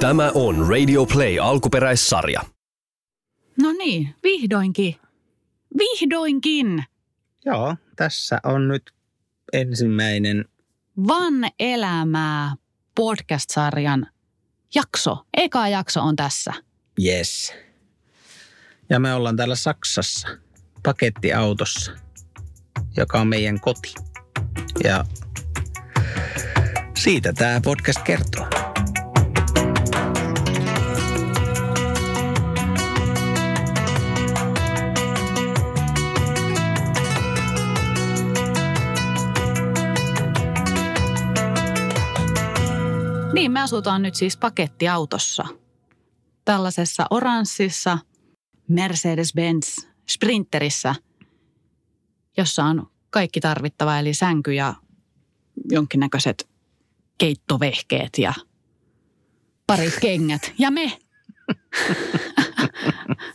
Tämä on Radio Play alkuperäissarja. No niin, vihdoinkin. Vihdoinkin. Joo, tässä on nyt ensimmäinen. Van elämää podcast-sarjan jakso. Eka jakso on tässä. Yes. Ja me ollaan täällä Saksassa pakettiautossa, joka on meidän koti. Ja siitä tämä podcast kertoo. Niin, me asutaan nyt siis pakettiautossa. Tällaisessa oranssissa Mercedes-Benz Sprinterissä, jossa on kaikki tarvittava, eli sänky ja jonkinnäköiset keittovehkeet ja parit kengät. Ja me.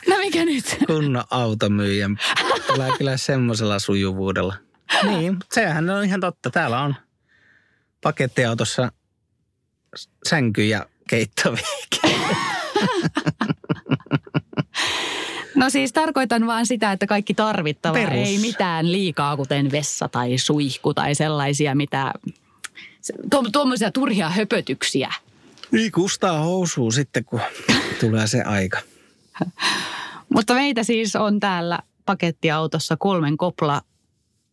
no mikä nyt? Kunnon automyyjän. Tulee kyllä semmoisella sujuvuudella. Niin, sehän on ihan totta. Täällä on pakettiautossa sänky ja keittovehkeet. No siis tarkoitan vaan sitä, että kaikki tarvittava Perus. ei mitään liikaa, kuten vessa tai suihku tai sellaisia, mitä, tuo, tuommoisia turhia höpötyksiä. Niin kustaa housuu sitten, kun tulee se aika. Mutta meitä siis on täällä pakettiautossa kolmen kopla.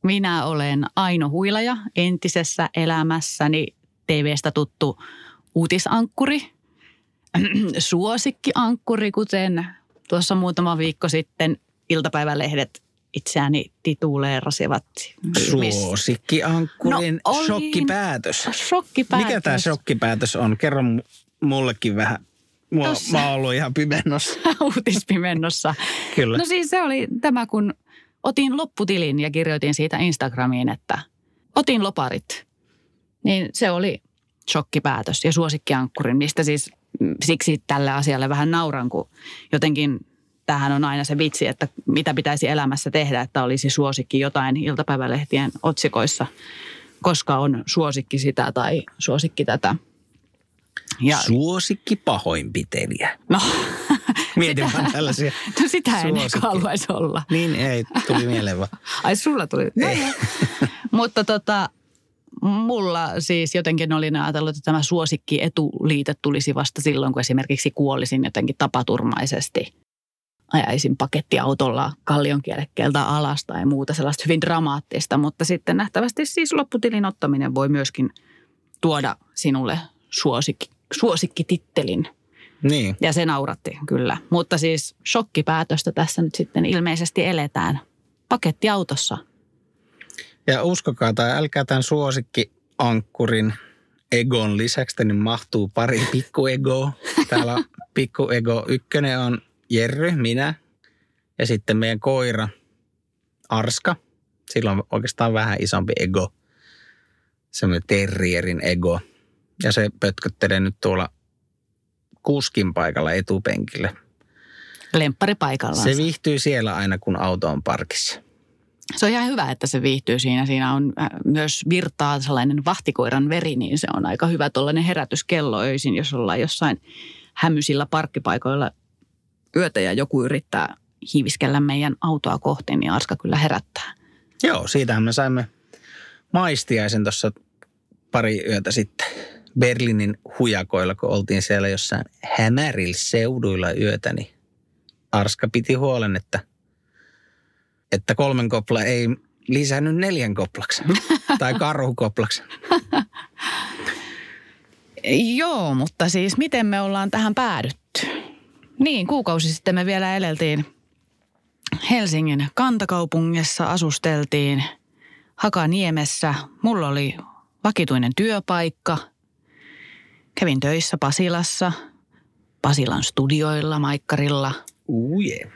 Minä olen Aino Huilaja, entisessä elämässäni TVstä tuttu uutisankkuri, suosikkiankkuri, kuten tuossa muutama viikko sitten iltapäivälehdet itseäni tituleerasivat. Suosikkiankkurin No, olin- shokkipäätös. Shokkipäätös. Mikä tämä shokkipäätös on? Kerro mu- mullekin vähän. Mua, Tossa. mä oon ollut ihan pimennossa. uutispimennossa. Kyllä. No siis se oli tämä, kun otin lopputilin ja kirjoitin siitä Instagramiin, että otin loparit. Niin se oli shokkipäätös ja suosikkiankkurin, mistä siis mm, siksi tälle asialle vähän nauran, kun jotenkin tämähän on aina se vitsi, että mitä pitäisi elämässä tehdä, että olisi suosikki jotain iltapäivälehtien otsikoissa, koska on suosikki sitä tai suosikki tätä. Ja, Suosikki pahoinpitelijä. no, Mietin vaan tällaisia. no sitä en haluaisi olla. Niin ei, tuli mieleen vaan. Ai sulla tuli? No, Ei. Mutta tota, mulla siis jotenkin olin ajatellut, että tämä suosikki etuliite tulisi vasta silloin, kun esimerkiksi kuolisin jotenkin tapaturmaisesti. Ajaisin pakettiautolla kallionkielekkeeltä alas tai muuta sellaista hyvin dramaattista, mutta sitten nähtävästi siis lopputilin ottaminen voi myöskin tuoda sinulle suosikki, suosikkitittelin. Niin. Ja se nauratti kyllä. Mutta siis shokkipäätöstä tässä nyt sitten ilmeisesti eletään pakettiautossa. Ja uskokaa tai älkää tämän suosikkiankkurin Egon lisäksi tänne mahtuu pari pikkuegoa. Täällä on pikkuego ykkönen on Jerry, minä ja sitten meidän koira Arska. Sillä on oikeastaan vähän isompi ego. Semmoinen terrierin ego. Ja se pötköttelee nyt tuolla kuskin paikalla etupenkillä. Lemppari paikallaan. Se viihtyy siellä aina, kun auto on parkissa. Se on ihan hyvä, että se viihtyy siinä. Siinä on äh, myös virtaa sellainen vahtikoiran veri, niin se on aika hyvä tuollainen herätyskello öisin, jos ollaan jossain hämysillä parkkipaikoilla yötä ja joku yrittää hiiviskellä meidän autoa kohti, niin Arska kyllä herättää. Joo, siitähän me saimme maistiaisen tuossa pari yötä sitten Berliinin hujakoilla, kun oltiin siellä jossain hämärillä seuduilla yötä, niin Arska piti huolen, että, että kolmen kopla ei lisännyt neljän koplaksi tai karhukoplaksi. Joo, mutta siis miten me ollaan tähän päädytty? Niin, kuukausi sitten me vielä eleltiin Helsingin kantakaupungissa, asusteltiin Hakaniemessä. Mulla oli vakituinen työpaikka. Kävin töissä Pasilassa, Pasilan studioilla, Maikkarilla. Uje,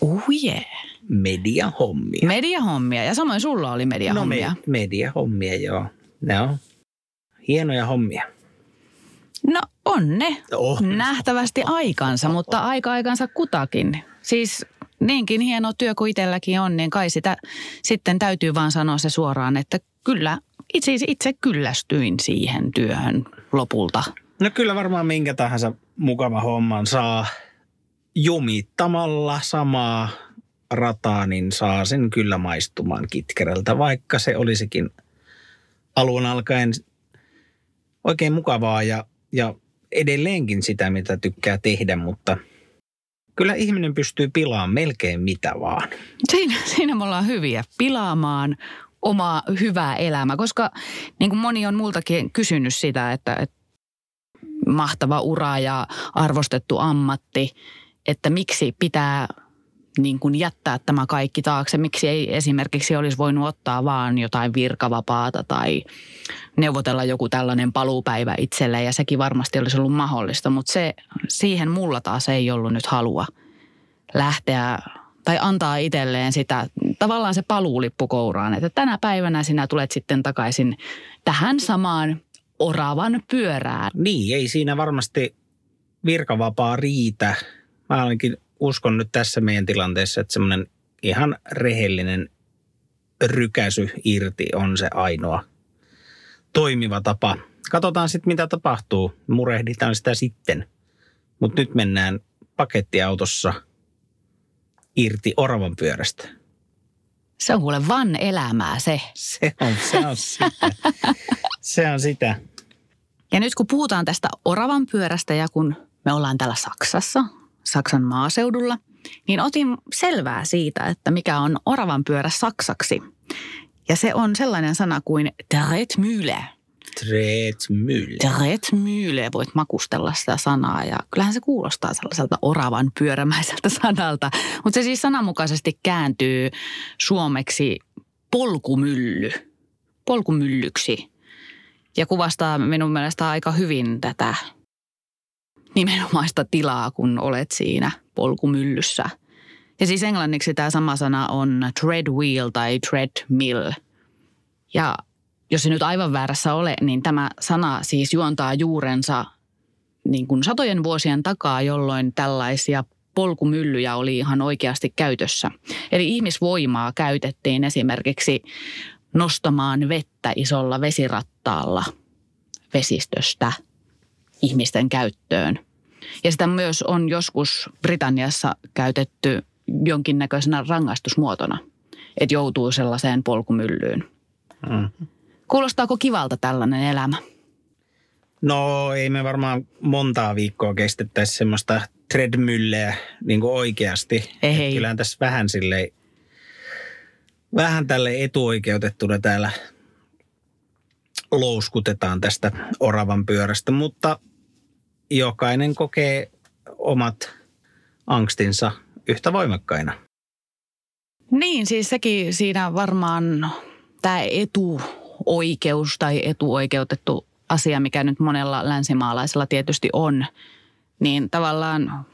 Oh yeah. Mediahommia. Mediahommia ja samoin sulla oli mediahommia. No me, mediahommia, joo. Ne on hienoja hommia. No on ne. Oh. Nähtävästi aikansa, mutta aika aikansa kutakin. Siis niinkin hieno työ kuin itselläkin on, niin kai sitä sitten täytyy vaan sanoa se suoraan, että kyllä itse, itse kyllästyin siihen työhön lopulta. No kyllä varmaan minkä tahansa mukava homman saa jumittamalla samaa rataa, niin saa sen kyllä maistumaan kitkerältä, vaikka se olisikin alun alkaen oikein mukavaa ja, ja edelleenkin sitä, mitä tykkää tehdä, mutta kyllä ihminen pystyy pilaamaan melkein mitä vaan. Siinä, siinä me ollaan hyviä. Pilaamaan oma hyvää elämä, koska niin kuin moni on multakin kysynyt sitä, että, että mahtava ura ja arvostettu ammatti, että miksi pitää niin kuin jättää tämä kaikki taakse. Miksi ei esimerkiksi olisi voinut ottaa vaan jotain virkavapaata tai neuvotella joku tällainen paluupäivä itselle ja sekin varmasti olisi ollut mahdollista, mutta se, siihen mulla taas ei ollut nyt halua lähteä tai antaa itselleen sitä, tavallaan se paluulippu kouraan, että tänä päivänä sinä tulet sitten takaisin tähän samaan oravan pyörään. Niin, ei siinä varmasti virkavapaa riitä. Mä ainakin uskon nyt tässä meidän tilanteessa, että semmoinen ihan rehellinen rykäsy irti on se ainoa toimiva tapa. Katsotaan sitten, mitä tapahtuu. Murehditaan sitä sitten. Mutta nyt mennään pakettiautossa irti oravan pyörästä. Se on kuule van elämää se. Se on, se on sitä. se on sitä. Ja nyt kun puhutaan tästä oravan pyörästä ja kun me ollaan täällä Saksassa, Saksan maaseudulla, niin otin selvää siitä, että mikä on oravan pyörä saksaksi. Ja se on sellainen sana kuin Tretmühle. Tretmühle. Tretmühle, voit makustella sitä sanaa ja kyllähän se kuulostaa sellaiselta oravan pyörämäiseltä sanalta. Mutta se siis sananmukaisesti kääntyy suomeksi polkumylly, polkumyllyksi. Ja kuvastaa minun mielestä aika hyvin tätä nimenomaista tilaa, kun olet siinä polkumyllyssä. Ja siis englanniksi tämä sama sana on treadwheel tai treadmill. Ja jos se nyt aivan väärässä ole, niin tämä sana siis juontaa juurensa niin kuin satojen vuosien takaa, jolloin tällaisia polkumyllyjä oli ihan oikeasti käytössä. Eli ihmisvoimaa käytettiin esimerkiksi nostamaan vettä isolla vesirattaalla vesistöstä ihmisten käyttöön. Ja sitä myös on joskus Britanniassa käytetty jonkinnäköisenä rangaistusmuotona, että joutuu sellaiseen polkumyllyyn. Mm. Kuulostaako kivalta tällainen elämä? No ei me varmaan montaa viikkoa kestettäisi semmoista treadmylleä niin kuin oikeasti. Ei. Kyllähän tässä vähän sille vähän tälle etuoikeutettuna täällä louskutetaan tästä oravan pyörästä, mutta jokainen kokee omat angstinsa yhtä voimakkaina. Niin, siis sekin siinä varmaan tämä etuoikeus tai etuoikeutettu asia, mikä nyt monella länsimaalaisella tietysti on, niin tavallaan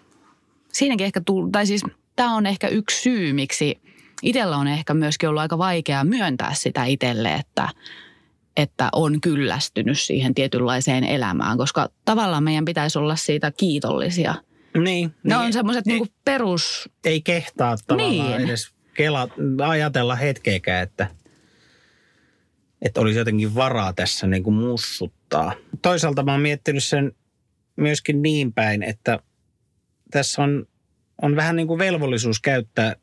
siinäkin ehkä, tull, tai siis tämä on ehkä yksi syy, miksi itsellä on ehkä myöskin ollut aika vaikea myöntää sitä itselle, että – että on kyllästynyt siihen tietynlaiseen elämään, koska tavallaan meidän pitäisi olla siitä kiitollisia. Niin. Ne niin, on semmoiset niinku perus... Ei kehtaa tavallaan Niin. edes kela, ajatella hetkeäkään, että, että olisi jotenkin varaa tässä niin kuin mussuttaa. Toisaalta mä oon miettinyt sen myöskin niin päin, että tässä on, on vähän niin kuin velvollisuus käyttää,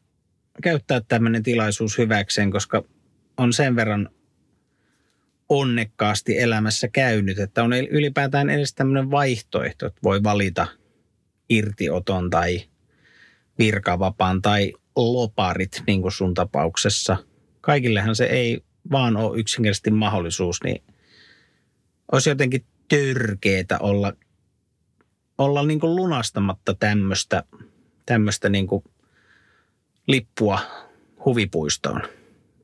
käyttää tämmöinen tilaisuus hyväkseen, koska on sen verran onnekkaasti elämässä käynyt, että on ylipäätään edes tämmöinen vaihtoehto, että voi valita irtioton tai virkavapaan tai loparit, niin kuin sun tapauksessa. Kaikillehan se ei vaan ole yksinkertaisesti mahdollisuus, niin olisi jotenkin törkeetä olla, olla niin kuin lunastamatta tämmöistä, tämmöistä niin kuin lippua huvipuistoon.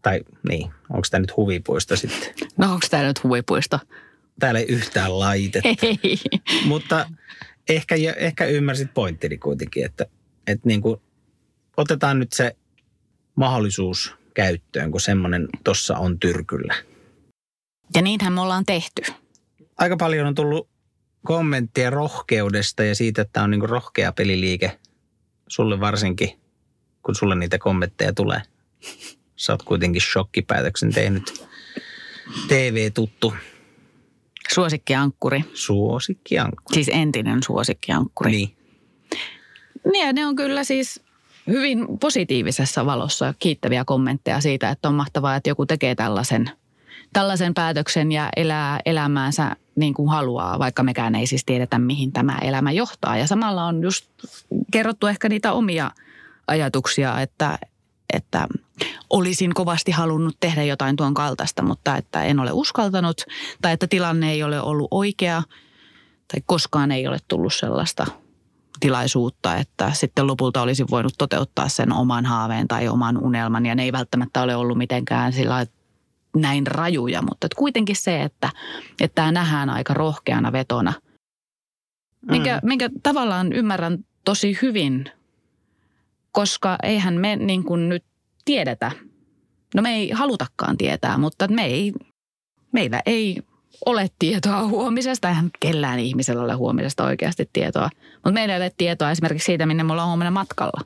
Tai niin, onko tämä nyt huvipuisto sitten? No onko tämä nyt huvipuisto? Täällä ei yhtään laitetta. Ei. Mutta ehkä, ehkä ymmärsit pointtini kuitenkin, että, että niin kuin otetaan nyt se mahdollisuus käyttöön, kun semmoinen tuossa on tyrkyllä. Ja niinhän me ollaan tehty. Aika paljon on tullut kommenttia rohkeudesta ja siitä, että on niin kuin rohkea peliliike sulle varsinkin, kun sulle niitä kommentteja tulee. Sä oot kuitenkin shokkipäätöksen tehnyt. TV-tuttu Suosikkiankkuri. Suosikkiankkuri. Siis entinen suosikkiankkuri. Niin. Niin ne on kyllä siis hyvin positiivisessa valossa kiittäviä kommentteja siitä, että on mahtavaa, että joku tekee tällaisen, tällaisen päätöksen ja elää elämäänsä niin kuin haluaa, vaikka mekään ei siis tiedetä, mihin tämä elämä johtaa. Ja samalla on just kerrottu ehkä niitä omia ajatuksia, että, että olisin kovasti halunnut tehdä jotain tuon kaltaista, mutta että en ole uskaltanut tai että tilanne ei ole ollut oikea tai koskaan ei ole tullut sellaista tilaisuutta, että sitten lopulta olisin voinut toteuttaa sen oman haaveen tai oman unelman ja ne ei välttämättä ole ollut mitenkään sillä näin rajuja, mutta että kuitenkin se, että, että tämä nähdään aika rohkeana vetona, minkä, mm. minkä tavallaan ymmärrän tosi hyvin, koska eihän me niin kuin nyt tiedetä. No me ei halutakaan tietää, mutta me ei, meillä ei ole tietoa huomisesta. Eihän kellään ihmisellä ole huomisesta oikeasti tietoa. Mutta meillä ei ole tietoa esimerkiksi siitä, minne me ollaan huomenna matkalla.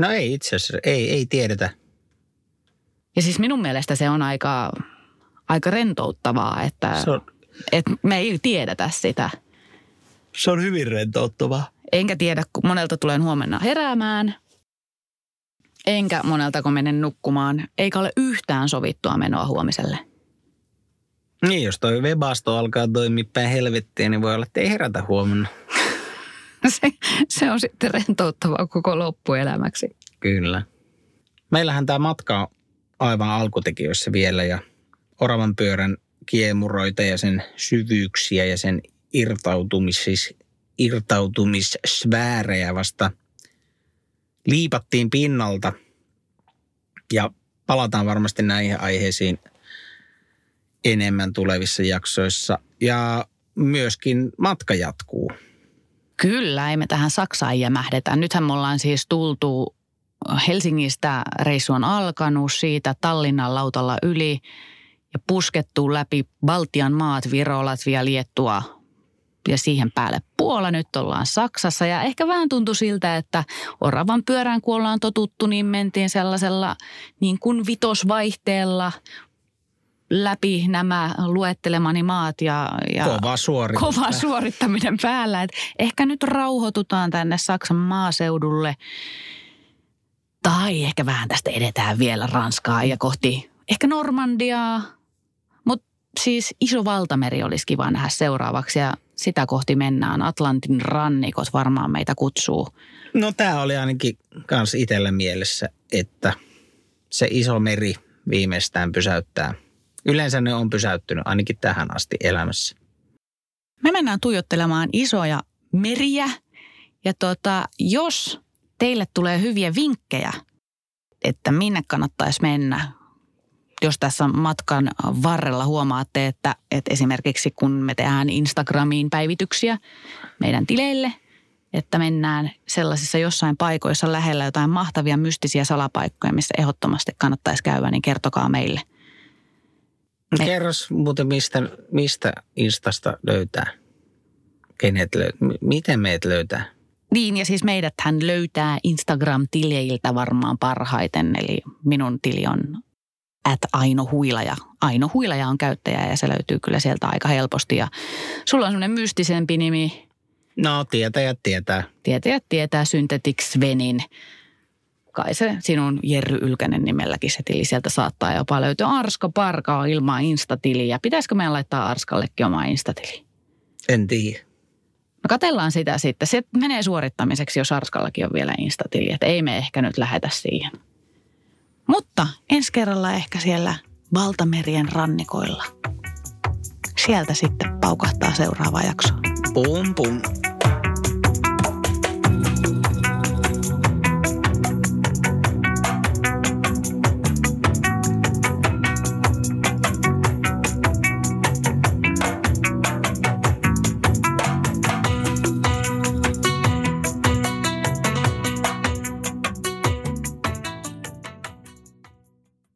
No ei itse asiassa, ei, ei tiedetä. Ja siis minun mielestä se on aika, aika rentouttavaa, että, Se on, että me ei tiedetä sitä. se on hyvin rentouttavaa. Enkä tiedä, kun monelta tulen huomenna heräämään. Enkä monelta, kun menen nukkumaan. Eikä ole yhtään sovittua menoa huomiselle. Niin, jos toi webasto alkaa toimia päin helvettiä, niin voi olla, että ei herätä huomenna. Se, se on sitten rentouttavaa koko loppuelämäksi. Kyllä. Meillähän tämä matka on aivan alkutekijöissä vielä ja oravan pyörän kiemuroita ja sen syvyyksiä ja sen irtautumis, siis irtautumissfäärejä vasta liipattiin pinnalta ja palataan varmasti näihin aiheisiin enemmän tulevissa jaksoissa ja myöskin matka jatkuu. Kyllä, ei me tähän Saksaan jämähdetä. Nythän me ollaan siis tultu Helsingistä, reissu on alkanut siitä Tallinnan lautalla yli ja puskettu läpi Baltian maat, Viro, Latvia, Liettua ja siihen päälle Puola. Nyt ollaan Saksassa ja ehkä vähän tuntui siltä, että oravan pyörään kun ollaan totuttu, niin mentiin sellaisella niin kuin vitosvaihteella läpi nämä luettelemani maat ja, ja Kova suoritus. kova suorittaminen päällä. Et ehkä nyt rauhoitutaan tänne Saksan maaseudulle. Tai ehkä vähän tästä edetään vielä Ranskaa ja kohti ehkä Normandiaa. Siis iso valtameri olisi kiva nähdä seuraavaksi ja sitä kohti mennään. Atlantin rannikot varmaan meitä kutsuu. No tämä oli ainakin kans itsellä mielessä, että se iso meri viimeistään pysäyttää. Yleensä ne on pysäyttynyt ainakin tähän asti elämässä. Me mennään tuijottelemaan isoja meriä ja tota, jos teille tulee hyviä vinkkejä, että minne kannattaisi mennä, jos tässä matkan varrella huomaatte, että, että esimerkiksi kun me tehdään Instagramiin päivityksiä meidän tileille, että mennään sellaisissa jossain paikoissa lähellä jotain mahtavia mystisiä salapaikkoja, missä ehdottomasti kannattaisi käydä, niin kertokaa meille. Me- Kerros muuten, mistä, mistä Instasta löytää? Kenet löy- miten meidät löytää? Niin, ja siis meidät hän löytää Instagram-tileiltä varmaan parhaiten. Eli minun tili on at Aino Huilaja. Aino Huilaja on käyttäjä ja se löytyy kyllä sieltä aika helposti. Ja sulla on semmoinen mystisempi nimi, No, tietäjät tietää. tietäjät tietää Synthetic Svenin. Kai se sinun Jerry Ylkänen nimelläkin se tili sieltä saattaa jopa löytyä. Arska Parka on ilman Instatiliä. Pitäisikö meidän laittaa Arskallekin oma Instatili? En tiedä. No katellaan sitä sitten. Se menee suorittamiseksi, jos Arskallakin on vielä Instatili. Että ei me ehkä nyt lähetä siihen. Mutta ensi kerralla ehkä siellä valtamerien rannikoilla. Sieltä sitten paukahtaa seuraava jakso. Pum pum.